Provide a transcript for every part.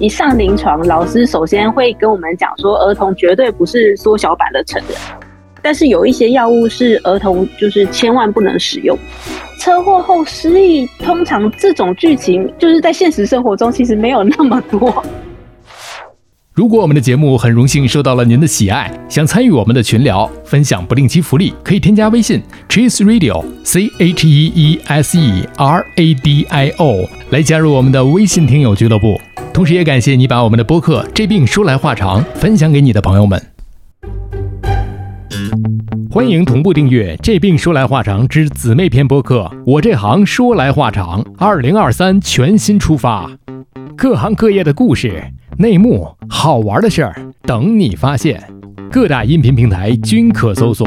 一上临床，老师首先会跟我们讲说，儿童绝对不是缩小版的成人，但是有一些药物是儿童就是千万不能使用。车祸后失忆，通常这种剧情就是在现实生活中其实没有那么多。如果我们的节目很荣幸受到了您的喜爱，想参与我们的群聊，分享不定期福利，可以添加微信 Cheese Radio C H E E S E R A D I O 来加入我们的微信听友俱乐部。同时，也感谢你把我们的播客《这病说来话长》分享给你的朋友们。欢迎同步订阅《这病说来话长》之姊妹篇播客。我这行说来话长，二零二三全新出发，各行各业的故事、内幕、好玩的事儿等你发现。各大音频平台均可搜索。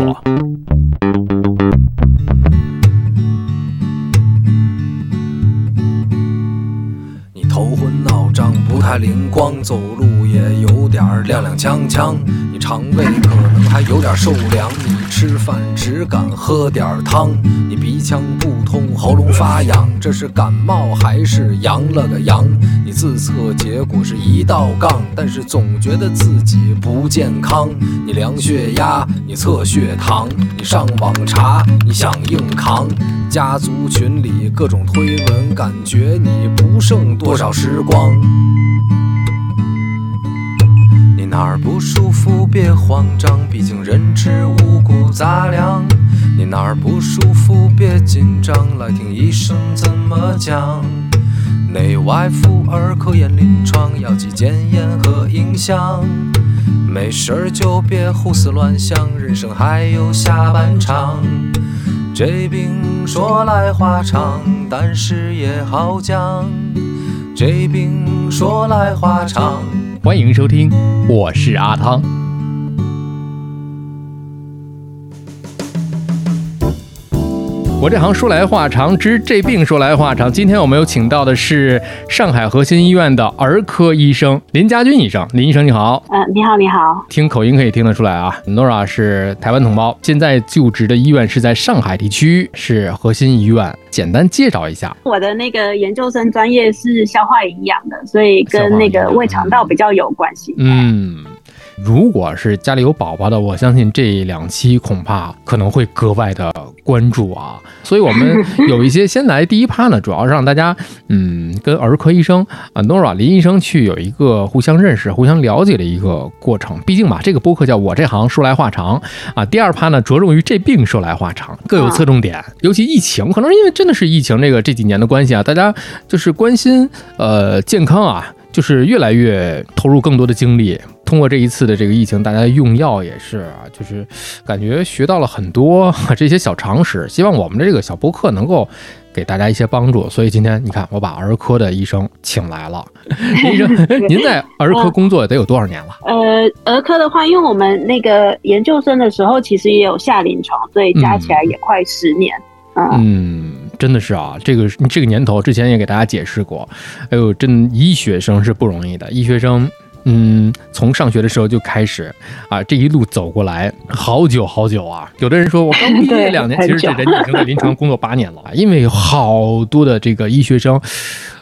灵光，走路也有点踉踉跄跄。你肠胃可能还有点受凉，你吃饭只敢喝点汤。你鼻腔不通，喉咙发痒，这是感冒还是阳了个阳？你自测结果是一道杠，但是总觉得自己不健康。你量血压，你测血糖，你上网查，你想硬扛。家族群里各种推文，感觉你不剩多少时光。哪儿不舒服别慌张，毕竟人吃五谷杂粮。你哪儿不舒服别紧张，来听医生怎么讲。内外妇儿科研临床，药剂检验和影像。没事儿就别胡思乱想，人生还有下半场。这病说来话长，但是也好讲。这病说来话长。欢迎收听，我是阿汤。我这行说来话长，治这病说来话长。今天我们有请到的是上海核心医院的儿科医生林家军医生。林医生你好，嗯、你好，你好。听口音可以听得出来啊，Nora 是台湾同胞，现在就职的医院是在上海地区，是核心医院。简单介绍一下，我的那个研究生专业是消化营养的，所以跟那个胃肠道比较有关系。嗯。如果是家里有宝宝的，我相信这两期恐怕可能会格外的关注啊。所以，我们有一些先来第一趴呢，主要是让大家嗯跟儿科医生啊 Nora 林医生去有一个互相认识、互相了解的一个过程。毕竟嘛，这个播客叫我这行说来话长啊。第二趴呢，着重于这病说来话长，各有侧重点。尤其疫情，可能是因为真的是疫情这个这几年的关系啊，大家就是关心呃健康啊。就是越来越投入更多的精力，通过这一次的这个疫情，大家用药也是啊，就是感觉学到了很多这些小常识。希望我们的这个小播客能够给大家一些帮助。所以今天你看，我把儿科的医生请来了。医生，您在儿科工作得有多少年了？呃，儿科的话，因为我们那个研究生的时候，其实也有下临床，所以加起来也快十年。嗯，真的是啊，这个这个年头，之前也给大家解释过。哎呦，真医学生是不容易的，医学生，嗯，从上学的时候就开始啊，这一路走过来，好久好久啊。有的人说我刚毕业两年，其实这人已经在临床工作八年了，因为有好多的这个医学生，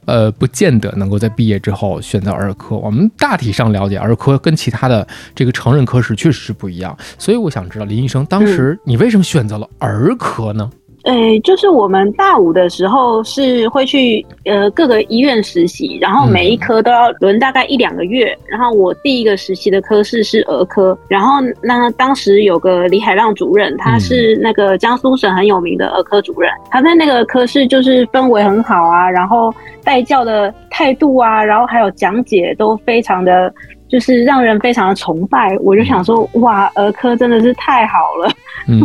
呃，不见得能够在毕业之后选择儿科。我们大体上了解儿科跟其他的这个成人科室确实是不一样，所以我想知道林医生，当时你为什么选择了儿科呢？诶，就是我们大五的时候是会去呃各个医院实习，然后每一科都要轮大概一两个月。然后我第一个实习的科室是儿科，然后那当时有个李海浪主任，他是那个江苏省很有名的儿科主任，他在那个科室就是氛围很好啊，然后带教的态度啊，然后还有讲解都非常的。就是让人非常的崇拜，我就想说，哇，儿科真的是太好了，嗯，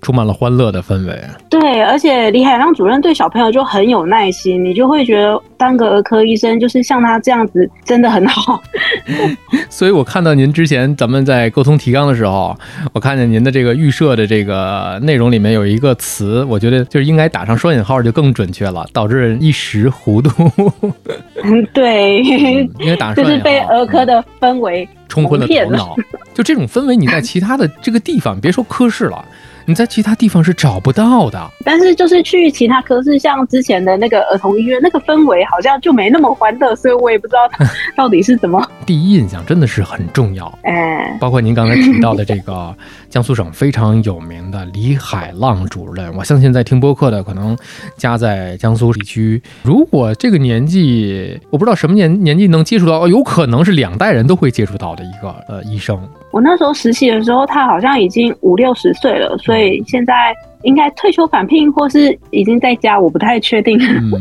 充满了欢乐的氛围。对，而且李海浪主任对小朋友就很有耐心，你就会觉得当个儿科医生就是像他这样子真的很好。所以我看到您之前咱们在沟通提纲的时候，我看见您的这个预设的这个内容里面有一个词，我觉得就是应该打上双引号就更准确了，导致人一时糊涂。嗯，对，应该打上就是被儿科的氛围冲昏了头脑。就这种氛围，你在其他的这个地方，别说科室了，你在其他地方是找不到的。但是就是去其他科室，像之前的那个儿童医院，那个氛围好像就没那么欢乐，所以我也不知道他 到底是怎么。第一印象真的是很重要。哎，包括您刚才提到的这个 江苏省非常有名的李海浪主任，我相信在听播客的可能家在江苏地区，如果这个年纪，我不知道什么年年纪能接触到，有可能是两代人都会接触到的一个呃医生。我那时候实习的时候，他好像已经五六十岁了，所以现在应该退休返聘，或是已经在家，我不太确定。嗯，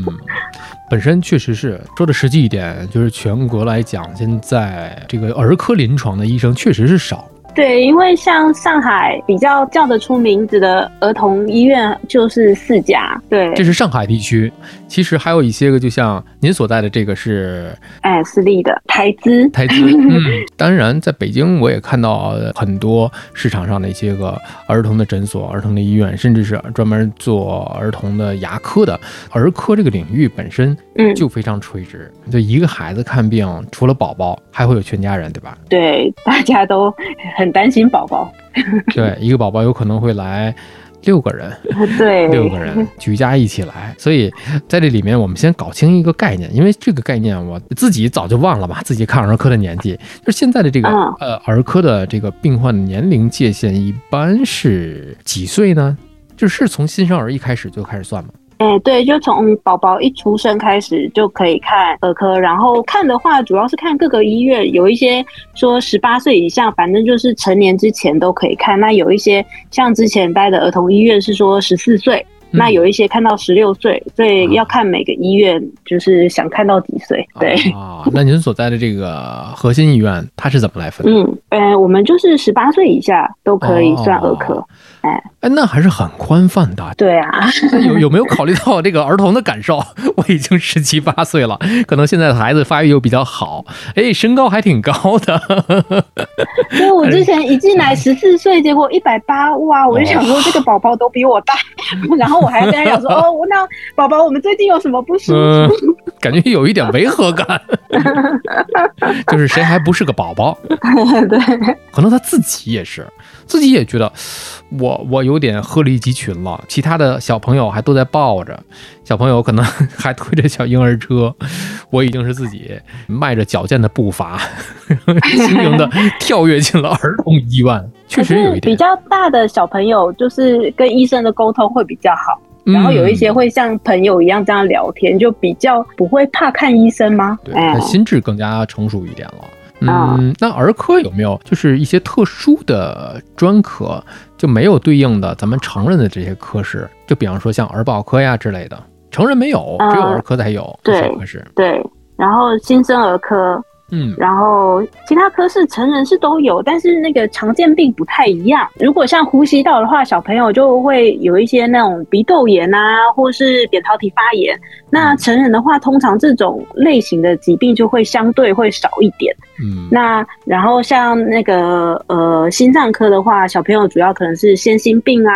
本身确实是说的实际一点，就是全国来讲，现在这个儿科临床的医生确实是少。对，因为像上海比较叫得出名字的儿童医院就是四家，对，这是上海地区。其实还有一些个，就像您所在的这个是，哎，私立的台资，台资。嗯，当然，在北京我也看到很多市场上的一些个儿童的诊所、儿童的医院，甚至是专门做儿童的牙科的。儿科这个领域本身，嗯，就非常垂直。就一个孩子看病，除了宝宝，还会有全家人，对吧？对，大家都。很担心宝宝，对，一个宝宝有可能会来六个人，对，六个人举家一起来，所以在这里面我们先搞清一个概念，因为这个概念我自己早就忘了吧，自己看儿科的年纪，就现在的这个呃儿科的这个病患的年龄界限一般是几岁呢？就是从新生儿一开始就开始算吗？哎，对，就从宝宝一出生开始就可以看儿科，然后看的话，主要是看各个医院，有一些说十八岁以上，反正就是成年之前都可以看。那有一些像之前待的儿童医院是说十四岁。那有一些看到十六岁，所以要看每个医院，就是想看到几岁。对啊，那您所在的这个核心医院，它是怎么来分？嗯，呃，我们就是十八岁以下都可以算儿科。哎哎，那还是很宽泛的。对啊，有有没有考虑到这个儿童的感受？我已经十七八岁了，可能现在的孩子发育又比较好，哎，身高还挺高的。所以我之前一进来 十四岁，结果一百八，哇！我就想说这个宝宝都比我大，然后。我还跟他讲说哦，那宝宝，我们最近有什么不舒服？感觉有一点违和感，就是谁还不是个宝宝？对，可能他自己也是，自己也觉得我我有点鹤立鸡群了。其他的小朋友还都在抱着，小朋友可能 还推着小婴儿车，我已经是自己迈着矫健的步伐，轻盈的跳跃进了儿童医院。确实有一点比较大的小朋友，就是跟医生的沟通会比较好，然后有一些会像朋友一样这样聊天，就比较不会怕看医生吗？对，心智更加成熟一点了。嗯，那儿科有没有就是一些特殊的专科，就没有对应的咱们成人的这些科室？就比方说像儿保科呀之类的，成人没有，只有儿科才有。对，科室。对，然后新生儿科。嗯，然后其他科室成人是都有，但是那个常见病不太一样。如果像呼吸道的话，小朋友就会有一些那种鼻窦炎啊，或是扁桃体发炎。那成人的话，通常这种类型的疾病就会相对会少一点。嗯，那然后像那个呃心脏科的话，小朋友主要可能是先心病啊，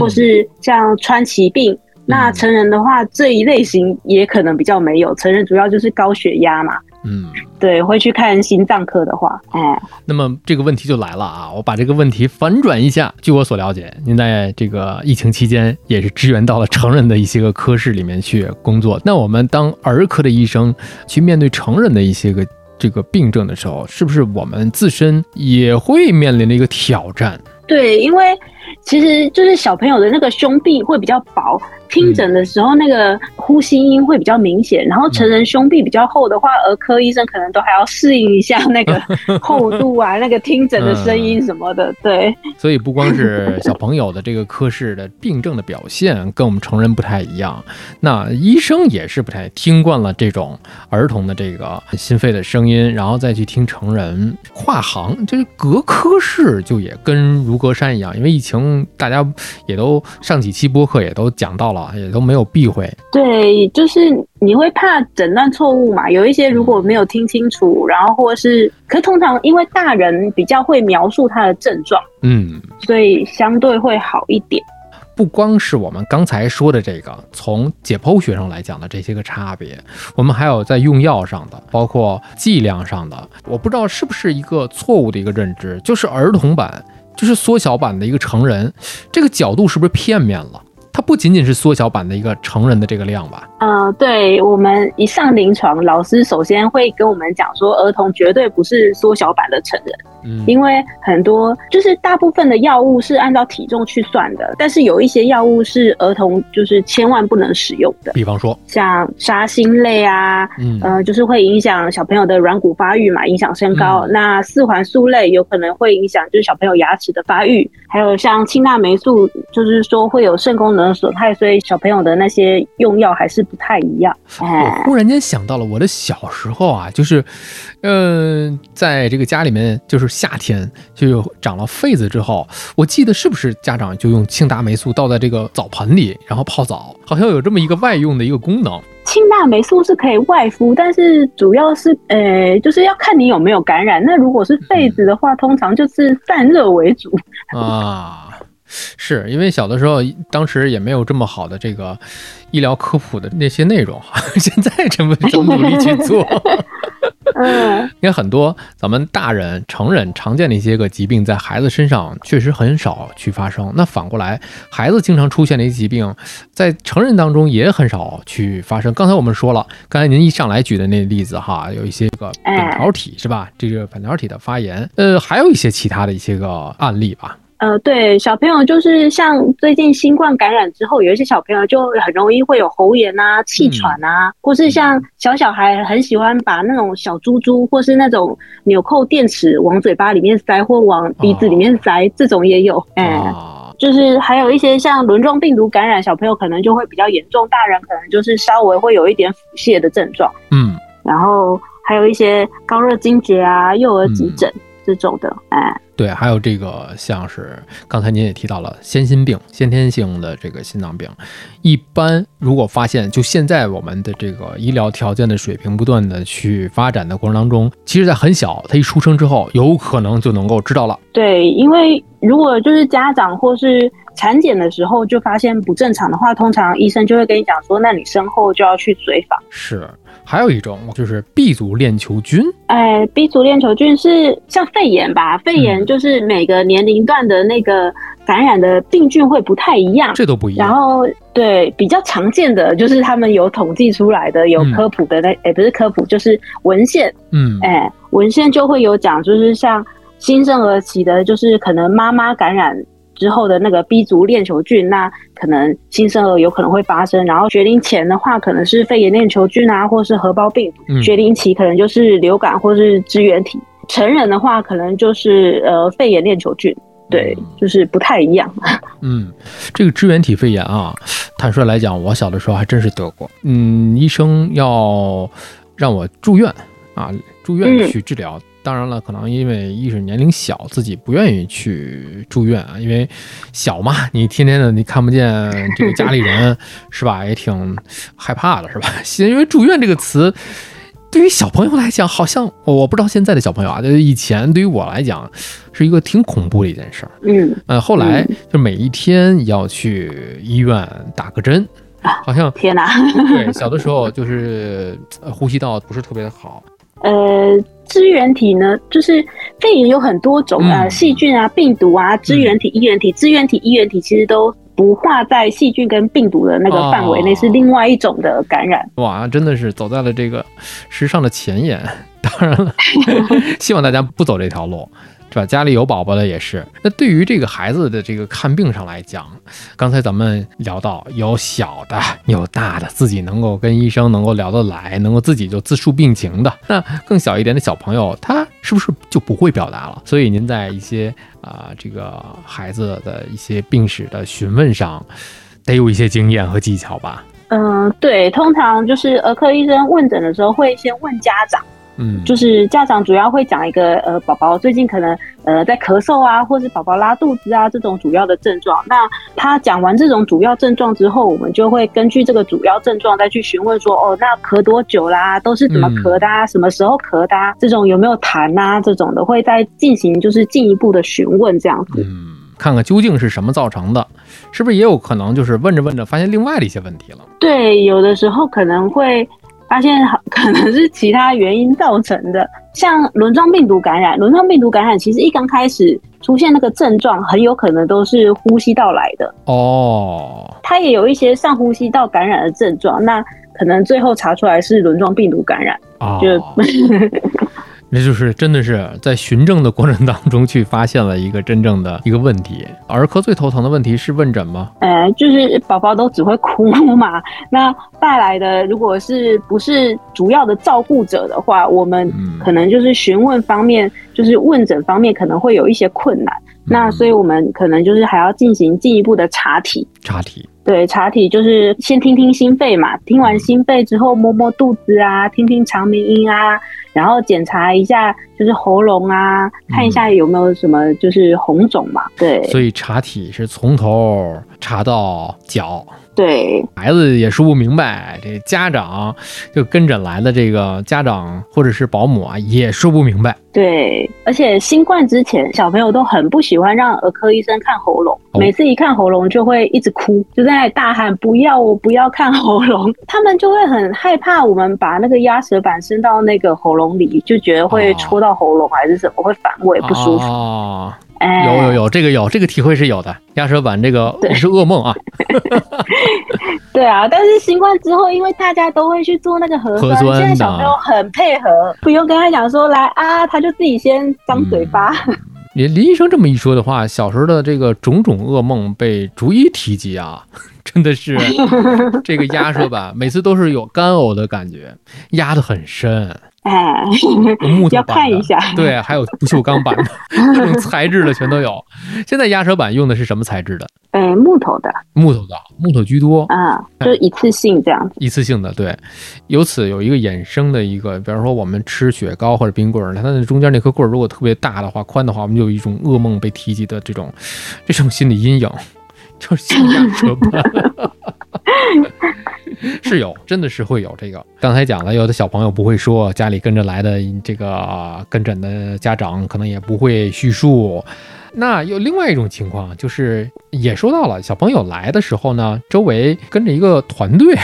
或是像川崎病。那成人的话，这一类型也可能比较没有。成人主要就是高血压嘛。嗯，对，会去看心脏科的话，哎，那么这个问题就来了啊！我把这个问题反转一下。据我所了解，您在这个疫情期间也是支援到了成人的一些个科室里面去工作。那我们当儿科的医生去面对成人的一些个这个病症的时候，是不是我们自身也会面临的一个挑战？对，因为其实就是小朋友的那个胸壁会比较薄。听诊的时候，那个呼吸音会比较明显。然后成人胸壁比较厚的话，儿科医生可能都还要适应一下那个 厚度啊，那个听诊的声音什么的。对，所以不光是小朋友的这个科室的病症的表现跟我们成人不太一样，那医生也是不太听惯了这种儿童的这个心肺的声音，然后再去听成人跨行，就是隔科室就也跟如隔山一样。因为疫情，大家也都上几期播客也都讲到了。也都没有避讳，对，就是你会怕诊断错误嘛？有一些如果没有听清楚，然后或是，可通常因为大人比较会描述他的症状，嗯，所以相对会好一点。不光是我们刚才说的这个，从解剖学上来讲的这些个差别，我们还有在用药上的，包括剂量上的。我不知道是不是一个错误的一个认知，就是儿童版。就是缩小版的一个成人，这个角度是不是片面了？它不仅仅是缩小版的一个成人的这个量吧？嗯，对我们一上临床，老师首先会跟我们讲说，儿童绝对不是缩小版的成人。嗯，因为很多就是大部分的药物是按照体重去算的，但是有一些药物是儿童就是千万不能使用的，比方说？像沙星类啊，嗯。呃，就是会影响小朋友的软骨发育嘛，影响身高。嗯。那四环素类有可能会影响就是小朋友牙齿的发育，还有像氢钠霉素，就是说会有肾功能损害，所以小朋友的那些用药还是不太一样。我哎，忽然间想到了我的小时候啊，就是，嗯、在这个家里面，就是夏天就有长了痱子之后，我记得是不是家长就用庆大霉素倒在这个澡盆里，然后泡澡，好像有这么一个外用的一个功能。氢钠霉素是可以外敷，但是主要是呃，就是要看你有没有感染。那如果是痱子的话，通常就是散热为主。啊，是因为小的时候，当时也没有这么好的这个医疗科普的那些内容哈，现在这么这么努力去做。嗯，因为很多咱们大人、成人常见的一些个疾病，在孩子身上确实很少去发生。那反过来，孩子经常出现的一些疾病，在成人当中也很少去发生。刚才我们说了，刚才您一上来举的那例子哈，有一些个哎扁桃体是吧？这个扁桃体的发炎，呃，还有一些其他的一些个案例吧。呃，对，小朋友就是像最近新冠感染之后，有一些小朋友就很容易会有喉炎啊、气喘啊，或是像小小孩很喜欢把那种小珠珠或是那种纽扣电池往嘴巴里面塞或往鼻子里面塞，这种也有。哎、啊，就是还有一些像轮状病毒感染，小朋友可能就会比较严重，大人可能就是稍微会有一点腹泻的症状，嗯，然后还有一些高热惊厥啊、幼儿急诊这种的，哎。对，还有这个像是刚才您也提到了先心病、先天性的这个心脏病，一般如果发现，就现在我们的这个医疗条件的水平不断的去发展的过程当中，其实在很小，他一出生之后，有可能就能够知道了。对，因为如果就是家长或是产检的时候就发现不正常的话，通常医生就会跟你讲说，那你身后就要去随访。是，还有一种就是 B 族链球菌，哎，B 族链球菌是像肺炎吧？肺炎就是每个年龄段的那个感染的病菌会不太一样。这都不一样。然后对比较常见的就是他们有统计出来的，有嗯科普的那，哎、不是科普，就是文献，嗯，哎、文献就会有讲，就是像新生儿期的，就是可能妈妈感染之后的那个 B 族链球菌，那可能新生儿有可能会发生。然后学龄前的话，可能是肺炎链球菌啊，或是核包病学龄期可能就是流感或是支原体。成人的话，可能就是呃肺炎链球菌，对，就是不太一样。嗯，这个支原体肺炎啊，坦率来讲，我小的时候还真是得过。嗯，医生要让我住院啊，住院嗯去治疗。当然了，可能因为一是年龄小，自己不愿意去住院啊，因为小嘛，你天天的你看不见这个家里人，是吧？也挺害怕的，是吧？因为住院这个词。对于小朋友来讲，好像我不知道现在的小朋友啊，就是以前对于我来讲，是一个挺恐怖的一件事儿。嗯，呃，后来嗯就每一天要去医院打个针，好像天哪、对小的时候就是呃呼吸道不是特别的好，呃，支原体呢，就是肺炎有很多种呃嗯细菌啊、病毒啊，支原体、衣原体、支原体、衣原体其实都不划在细菌跟病毒的那个范围内，哦是另外一种的感染。哇，真的是走在了这个时尚的前沿。当然了，希望大家不走这条路。是吧？家里有宝宝的也是。那对于这个孩子的这个看病上来讲，刚才咱们聊到有小的，有大的，自己能够跟医生能够聊得来，能够自己就自述病情的。那更小一点的小朋友，他是不是就不会表达了？所以您在一些啊、这个孩子的一些病史的询问上，得有一些经验和技巧吧？嗯、对，通常就是儿科医生问诊的时候会先问家长。嗯，就是家长主要会讲一个呃，宝宝最近可能呃在咳嗽啊，或是宝宝拉肚子啊这种主要的症状。那他讲完这种主要症状之后，我们就会根据这个主要症状再去询问说，哦，那咳多久啦？都是怎么咳的、啊？什么时候咳的、啊？这种有没有痰啊？这种的会再进行就是进一步的询问这样子。嗯，看看究竟是什么造成的，是不是也有可能就是问着问着发现另外的一些问题了？对，有的时候可能会发现好可能是其他原因造成的，像轮状病毒感染。轮状病毒感染其实一刚开始出现那个症状，很有可能都是呼吸道来的。哦，它也有一些上呼吸道感染的症状，那可能最后查出来是轮状病毒感染。哦，就 那就是真的是在循证的过程当中去发现了一个真正的一个问题。儿科最头疼的问题是问诊吗？呃，就是宝宝都只会哭嘛，那带来的如果是不是主要的照顾者的话，我们嗯可能就是询问方面，就是问诊方面可能会有一些困难。那所以我们可能就是还要进行进一步的查体。查体，对，查体就是先听听心肺嘛，听完心肺之后摸摸肚子啊，听听肠鸣音啊，然后检查一下就是喉咙啊，看一下有没有什么就是红肿嘛。对所以查体是从头查到脚。对。孩子也说不明白，这家长就跟诊来的这个家长或者是保姆啊，也说不明白。对，而且新冠之前小朋友都很不喜欢让儿科医生看喉咙，哦。每次一看喉咙就会一直哭，就在那里大喊不要我不要看喉咙，他们就会很害怕我们把那个压舌板伸到那个喉咙里，就觉得会哦。戳到喉咙还是什么，会反胃不舒服。哦，哎，有有有，这个有这个体会是有的。压舌板这个也是噩梦啊。对啊，但是新冠之后，因为大家都会去做那个核酸，核酸现在小朋友很配合，不用跟他讲说来啊，他就自己先张嘴巴。林林医生这么一说的话，小时候的这个种种噩梦被逐一提及啊，真的是 这个压舌板每次都是有干呕的感觉，压得很深，哎，有木头要板的看一下。对，还有不锈钢板的，各种材质的全都有。现在压舌板用的是什么材质的？哎，木头的木头的，木头居多，啊，就是一次性这样子。一次性的。对，由此有一个衍生的一个，比方说我们吃雪糕或者冰棍儿，它那中间那颗棍儿如果特别大的话、宽的话，我们就有一种噩梦被提及的这种这种心理阴影，就是心压舌板。是有，真的是会有这个。刚才讲了，有的小朋友不会说，家里跟着来的这个、跟诊的家长可能也不会叙述。那有另外一种情况，就是也说到了，小朋友来的时候呢，周围跟着一个团队，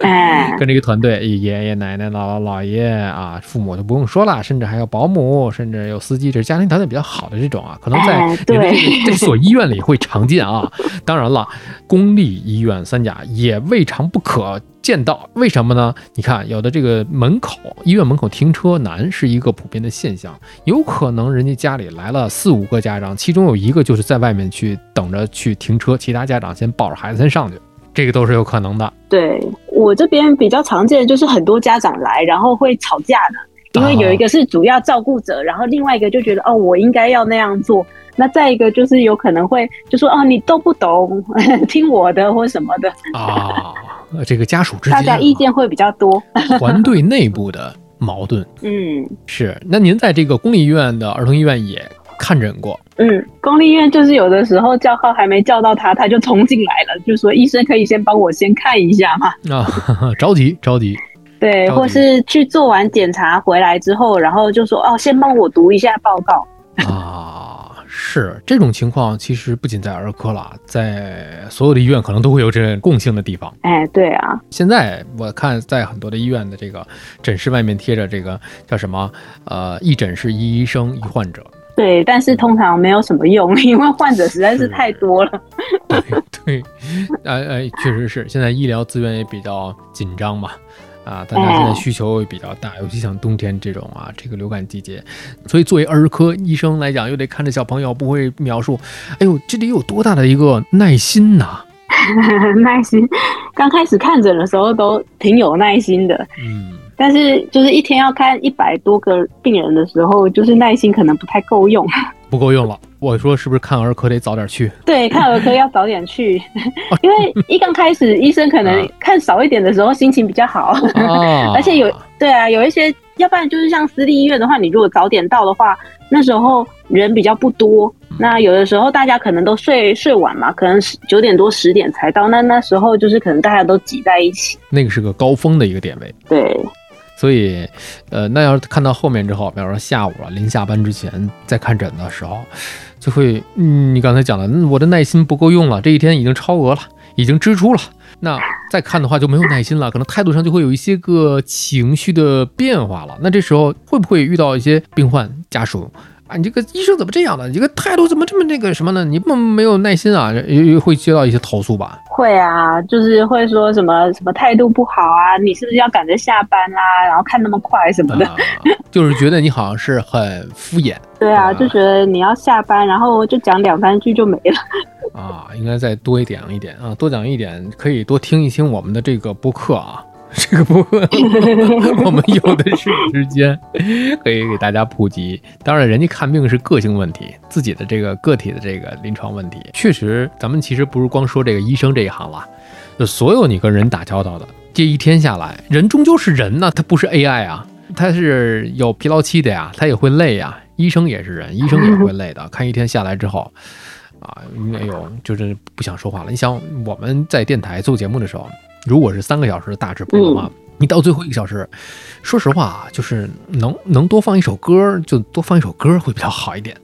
哎，跟着一个团队，爷爷奶奶、姥姥姥爷啊，父母就不用说了，甚至还有保姆，甚至有司机，这是家庭条件比较好的这种啊，可能在哎你的这对这所医院里会常见啊。当然了，公立医院三甲也未尝不可见到。为什么呢？你看，有的这个门口医院门口停车难是一个普遍的现象，有可能人家家里来了四五个家长，其中有一个就是在外面去等着去停车，其他家长先抱着孩子先上去，这个都是有可能的。对我这边比较常见的就是很多家长来，然后会吵架的，因为有一个是主要照顾者，然后另外一个就觉得哦，我应该要那样做。那再一个就是有可能会就说哦，你都不懂，听我的或什么的，啊，这个家属之间大家意见会比较多。团队内部的矛盾嗯是。那您在这个公立医院的儿童医院也看诊过嗯，公立医院就是有的时候叫号还没叫到他，他就冲进来了，就说医生可以先帮我先看一下嘛。啊？着急着急对，或是去做完检查回来之后，然后就说哦，先帮我读一下报告。啊！是这种情况，其实不仅在儿科了，在所有的医院可能都会有这共性的地方。哎，对啊，现在我看在很多的医院的这个诊室外面贴着这个叫什么？呃，一诊室一医生一患者。对，但是通常没有什么用，因为患者实在是太多了。对对，哎哎，确实是，现在医疗资源也比较紧张嘛，啊，大家现在需求也比较大，尤其像冬天这种啊，这个流感季节，所以作为儿科医生来讲，又得看着小朋友，不会描述，哎呦，这得有多大的一个耐心呐、耐心，刚开始看诊的时候都挺有耐心的，嗯，但是就是一天要看一百多个病人的时候，就是耐心可能不太够用。不够用了。我说是不是看儿科得早点去？对，看儿科要早点去，因为一刚开始医生可能啊看少一点的时候心情比较好，啊，而且有对啊，有一些，要不然就是像私立医院的话，你如果早点到的话，那时候人比较不多。那有的时候大家可能都睡睡晚嘛，可能十九点多十点才到，那那时候就是可能大家都挤在一起。那个是个高峰的一个点位。对，所以，呃，那要是看到后面之后，比方说下午了，临下班之前再看诊的时候，就会，嗯，你刚才讲的，嗯，我的耐心不够用了，这一天已经超额了，已经支出了，那再看的话就没有耐心了，可能态度上就会有一些个情绪的变化了。那这时候会不会遇到一些病患家属啊？你这个医生怎么这样呢？你这个态度怎么这么那个什么呢？你不没有耐心啊？会接到一些投诉吧？会啊，就是会说什么什么态度不好啊？你是不是要赶着下班啦？然后看那么快什么的，就是觉得你好像是很敷衍。对啊，就觉得你要下班，然后就讲两三句就没了。啊，应该再多一点一点啊，多讲一点，可以多听一听我们的这个播客啊，这个播客我们有的是时间，可以给大家普及。当然，人家看病是个性问题，自己的这个个体的这个临床问题，确实，咱们其实不是光说这个医生这一行了，就所有你跟人打交道的，这一天下来，人终究是人呢，他不是 AI 啊，他是有疲劳期的呀，他也会累呀。医生也是人，医生也会累的。看一天下来之后，啊，哎呦，就是不想说话了。你想我们在电台做节目的时候，如果是三个小时的大直播的话，你到最后一个小时，说实话啊，就是能能多放一首歌，就多放一首歌会比较好一点，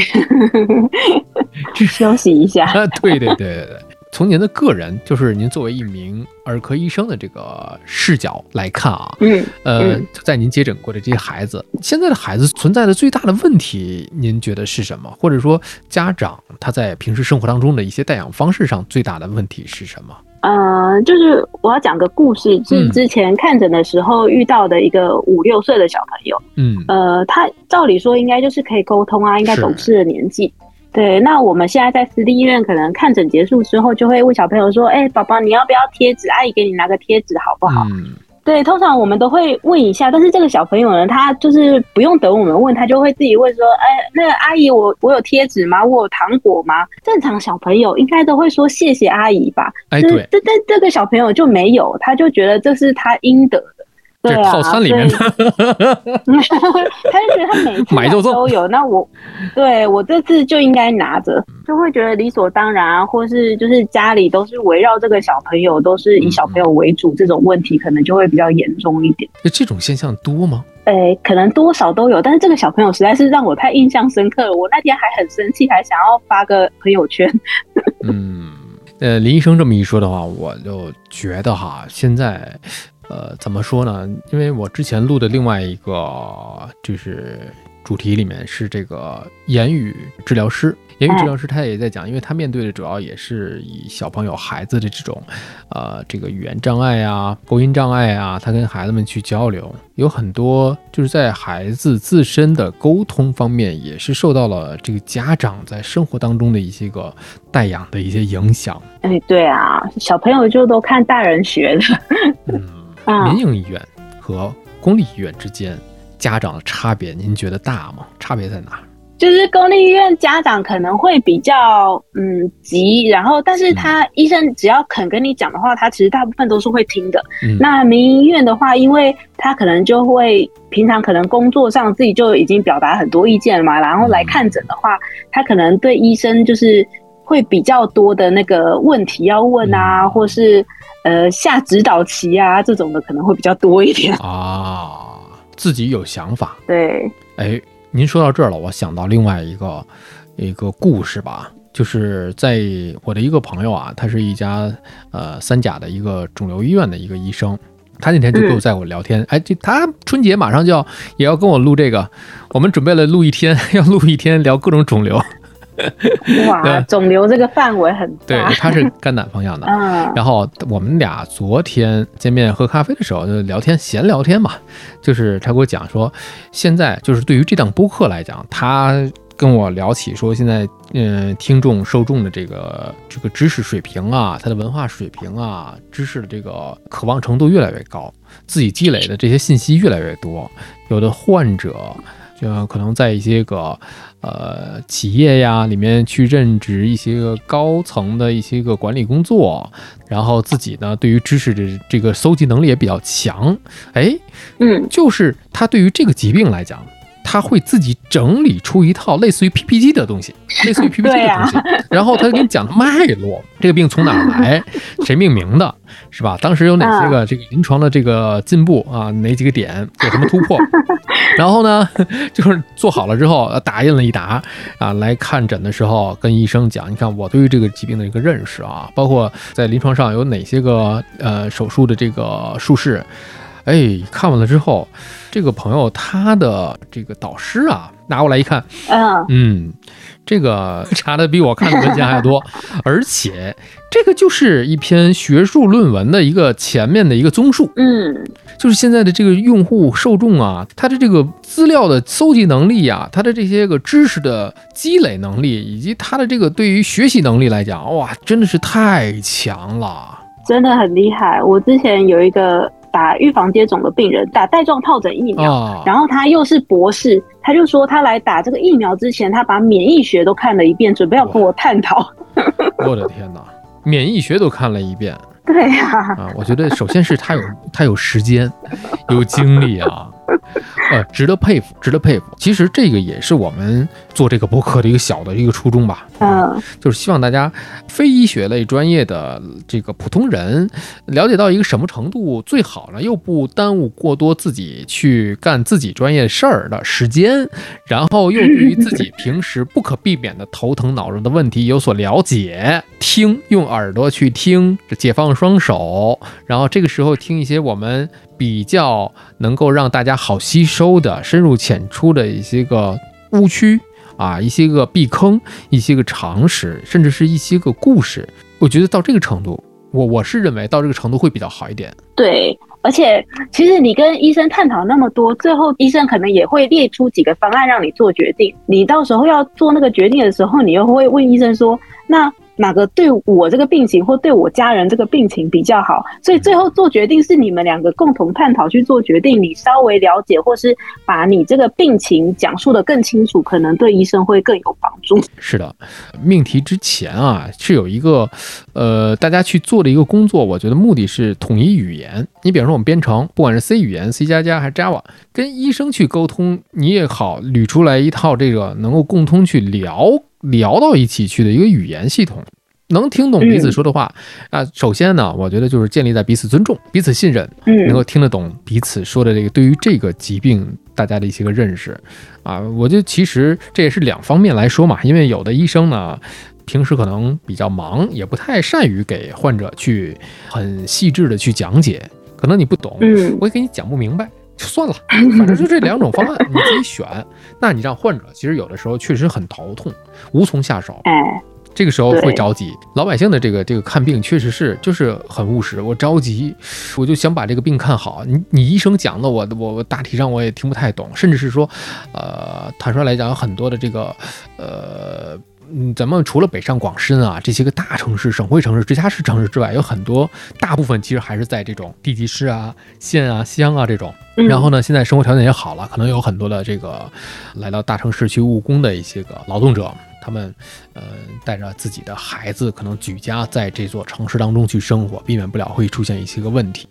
休息一下。对对对对对。从您的个人，就是您作为一名儿科医生的这个视角来看啊，嗯，呃，在您接诊过的这些孩子，现在的孩子存在的最大的问题，您觉得是什么？或者说，家长他在平时生活当中的一些带养方式上最大的问题是什么？呃，就是我要讲个故事，是之前看诊的时候遇到的一个五六岁的小朋友，嗯，呃，他照理说应该就是可以沟通啊，应该懂事的年纪。对，那我们现在在私立医院，可能看诊结束之后，就会问小朋友说：“哎，宝宝，你要不要贴纸？阿姨给你拿个贴纸，好不好？”对，通常我们都会问一下，但是这个小朋友呢，他就是不用等我们问，他就会自己问说：“哎，那个阿姨，我我有贴纸吗？我有糖果吗？”正常小朋友应该都会说谢谢阿姨吧？哎，对，这但这个小朋友就没有，他就觉得这是他应得。这套餐里面的，他就觉得他每次买就都有，那我对我这次就应该拿着，就会觉得理所当然啊，或是就是家里都是围绕这个小朋友，都是以小朋友为主，这种问题可能就会比较严重一点。那这种现象多吗？诶，可能多少都有，但是这个小朋友实在是让我太印象深刻了，我那天还很生气，还想要发个朋友圈。嗯，呃，林医生这么一说的话，我就觉得哈，现在。呃，怎么说呢？因为我之前录的另外一个就是主题里面是这个言语治疗师，言语治疗师他也在讲，因为他面对的主要也是以小朋友孩子的这种，呃，这个语言障碍啊、沟音障碍啊，他跟孩子们去交流，有很多就是在孩子自身的沟通方面，也是受到了这个家长在生活当中的一些个带养的一些影响。哎，对啊，小朋友就都看大人学的。嗯。民营医院和公立医院之间家长的差别，您觉得大吗？差别在哪？就是公立医院家长可能会比较嗯急，然后但是他医生只要肯跟你讲的话，他其实大部分都是会听的。那民营医院的话，因为他可能就会平常可能工作上自己就已经表达很多意见了嘛，然后来看诊的话，他可能对医生就是会比较多的那个问题要问啊，或是。呃，下指导棋啊，这种的可能会比较多一点啊。自己有想法，对。哎，您说到这儿了，我想到另外一个一个故事吧，就是在我的一个朋友啊，他是一家呃三甲的一个肿瘤医院的一个医生，他那天就跟我在我聊天，哎，就他春节马上就要也要跟我录这个，我们准备了录一天，要录一天聊各种肿瘤。哇，肿瘤这个范围很大。对，他是肝胆方向的。嗯，然后我们俩昨天见面喝咖啡的时候就聊天，闲聊天嘛，就是他给我讲说，现在就是对于这档播客来讲，他跟我聊起说，现在嗯，听众受众的这个这个知识水平啊，他的文化水平啊，知识的这个渴望程度越来越高，自己积累的这些信息越来越多，有的患者。就可能在一些个呃企业呀里面去任职一些个高层的一些个管理工作，然后自己呢对于知识的这个搜集能力也比较强，哎，嗯，就是他对于这个疾病来讲，他会自己整理出一套类似于 PPT 的东西，类似于 PPT 的东西，然后他给你讲脉络，这个病从哪儿来，谁命名的，是吧？当时有哪些个这个临床的这个进步啊？哪几个点有什么突破？然后呢，就是做好了之后打印了一沓啊，来看诊的时候跟医生讲，你看我对于这个疾病的一个认识啊，包括在临床上有哪些个呃手术的这个术式。哎，看完了之后，这个朋友他的这个导师啊，拿过来一看，嗯嗯，这个 查的比我看的文献还要多，而且这个就是一篇学术论文的一个前面的一个综述，嗯，就是现在的这个用户受众啊，他的这个资料的搜集能力啊，他的这些个知识的积累能力，以及他的这个对于学习能力来讲，哇，真的是太强了，真的很厉害。我之前有一个。打预防接种的病人打带状疱疹疫苗，然后他又是博士，他就说他来打这个疫苗之前，他把免疫学都看了一遍，准备要跟我探讨。我的天哪，免疫学都看了一遍。对呀，啊，我觉得首先是他有他有时间，有精力啊。呃，值得佩服，值得佩服。其实这个也是我们做这个博客的一个小的一个初衷吧。嗯，就是希望大家非医学类专业的这个普通人了解到一个什么程度最好呢？又不耽误过多自己去干自己专业事儿的时间，然后又对于自己 平时不可避免的头疼脑热的问题有所了解。听，用耳朵去听，解放双手，然后这个时候听一些我们。比较能够让大家好吸收的深入浅出的一些个误区啊，一些个避坑，一些个常识，甚至是一些个故事，我觉得到这个程度，我我是认为到这个程度会比较好一点。对，而且其实你跟医生探讨那么多，最后医生可能也会列出几个方案让你做决定。你到时候要做那个决定的时候，你又会问医生说，那。哪个对我这个病情或对我家人这个病情比较好？所以最后做决定是你们两个共同探讨去做决定。你稍微了解，或是把你这个病情讲述的更清楚，可能对医生会更有帮助。是的，命题之前啊是有一个，呃，大家去做的一个工作，我觉得目的是统一语言。你比方说我们编程，不管是 C 语言、C 加加还是 Java，跟医生去沟通，你也好捋出来一套这个能够共通去聊。聊到一起去的一个语言系统，能听懂彼此说的话啊。首先呢，我觉得就是建立在彼此尊重、彼此信任，能够听得懂彼此说的这个对于这个疾病大家的一些个认识啊。我觉得其实这也是两方面来说嘛，因为有的医生呢，平时可能比较忙，也不太善于给患者去很细致的去讲解，可能你不懂，我也给你讲不明白。就算了，反正就这两种方案，你自己选。那你让患者其实有的时候确实很头痛，无从下手。这个时候会着急。老百姓的这个这个看病确实是就是很务实。我着急，我就想把这个病看好。你你医生讲的，我我我大体上我也听不太懂，甚至是说，呃，坦率来讲，很多的这个呃。嗯，咱们除了北上广深啊这些个大城市、省会城市、直辖市城市之外，有很多大部分其实还是在这种地级市啊、县啊、乡啊这种。然后呢，现在生活条件也好了，可能有很多的这个来到大城市去务工的一些个劳动者，他们呃带着自己的孩子，可能举家在这座城市当中去生活，避免不了会出现一些个问题。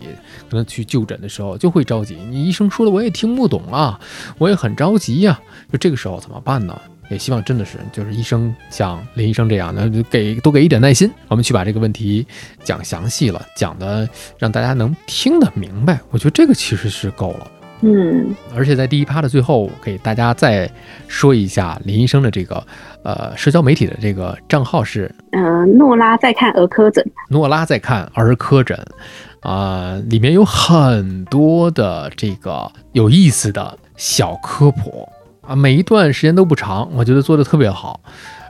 可能去就诊的时候就会着急，你医生说的我也听不懂啊，我也很着急呀。就这个时候怎么办呢？也希望真的是，就是医生像林医生这样的，给多给一点耐心，我们去把这个问题讲详细了，讲的让大家能听得明白。我觉得这个其实是够了。嗯，而且在第一趴的最后，给大家再说一下林医生的这个呃社交媒体的这个账号是，呃，诺拉在看儿科诊，诺拉在看儿科诊，啊，里面有很多的这个有意思的小科普。啊，每一段时间都不长，我觉得做的特别好，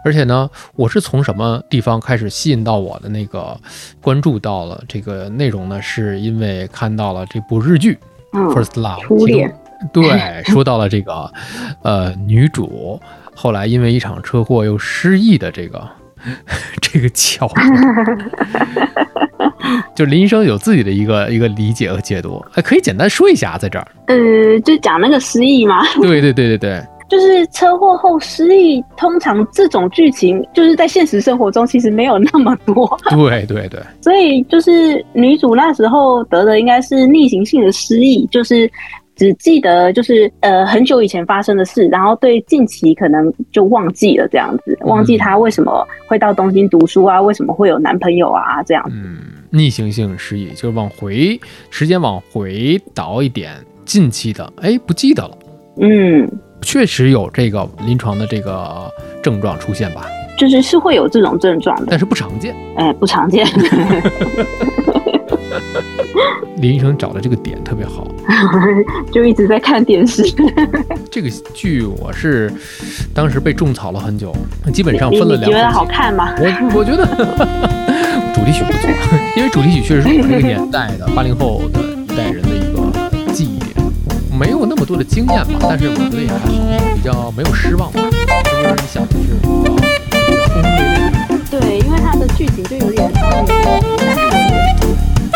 而且呢，我是从什么地方开始吸引到我的那个关注到了这个内容呢？是因为看到了这部日剧《First Love》，初恋，对，说到了这个呃女主后来因为一场车祸又失忆的这个 这个桥段，就林医生有自己的一个一个理解和解读，还可以简单说一下在这儿。呃，就讲那个失忆吗？对对对对对。就是车祸后失忆，通常这种剧情就是在现实生活中其实没有那么多。对对对，所以就是女主那时候得的应该是逆行性的失忆，就是。只记得就是呃很久以前发生的事，然后对近期可能就忘记了这样子，忘记她为什么会到东京读书啊，为什么会有男朋友啊这样。嗯，逆行性失忆就是往回时间往回倒一点，近期的哎不记得了。嗯，确实有这个临床的这个症状出现吧，就是是会有这种症状的，但是不常见。哎，不常见。林医生找的这个点特别好，就一直在看电视。这个剧我是当时被种草了很久，基本上分了两。你觉得好看吗？我我觉得 主题曲不错，因为主题曲确实是我这个年代的八零后的一代人没有那么多的经验吧，但是我觉得也还好，比较没有失望吧。就是你想，就是比较轰轰烈烈。对，因为它的剧情就有点男女男女主角。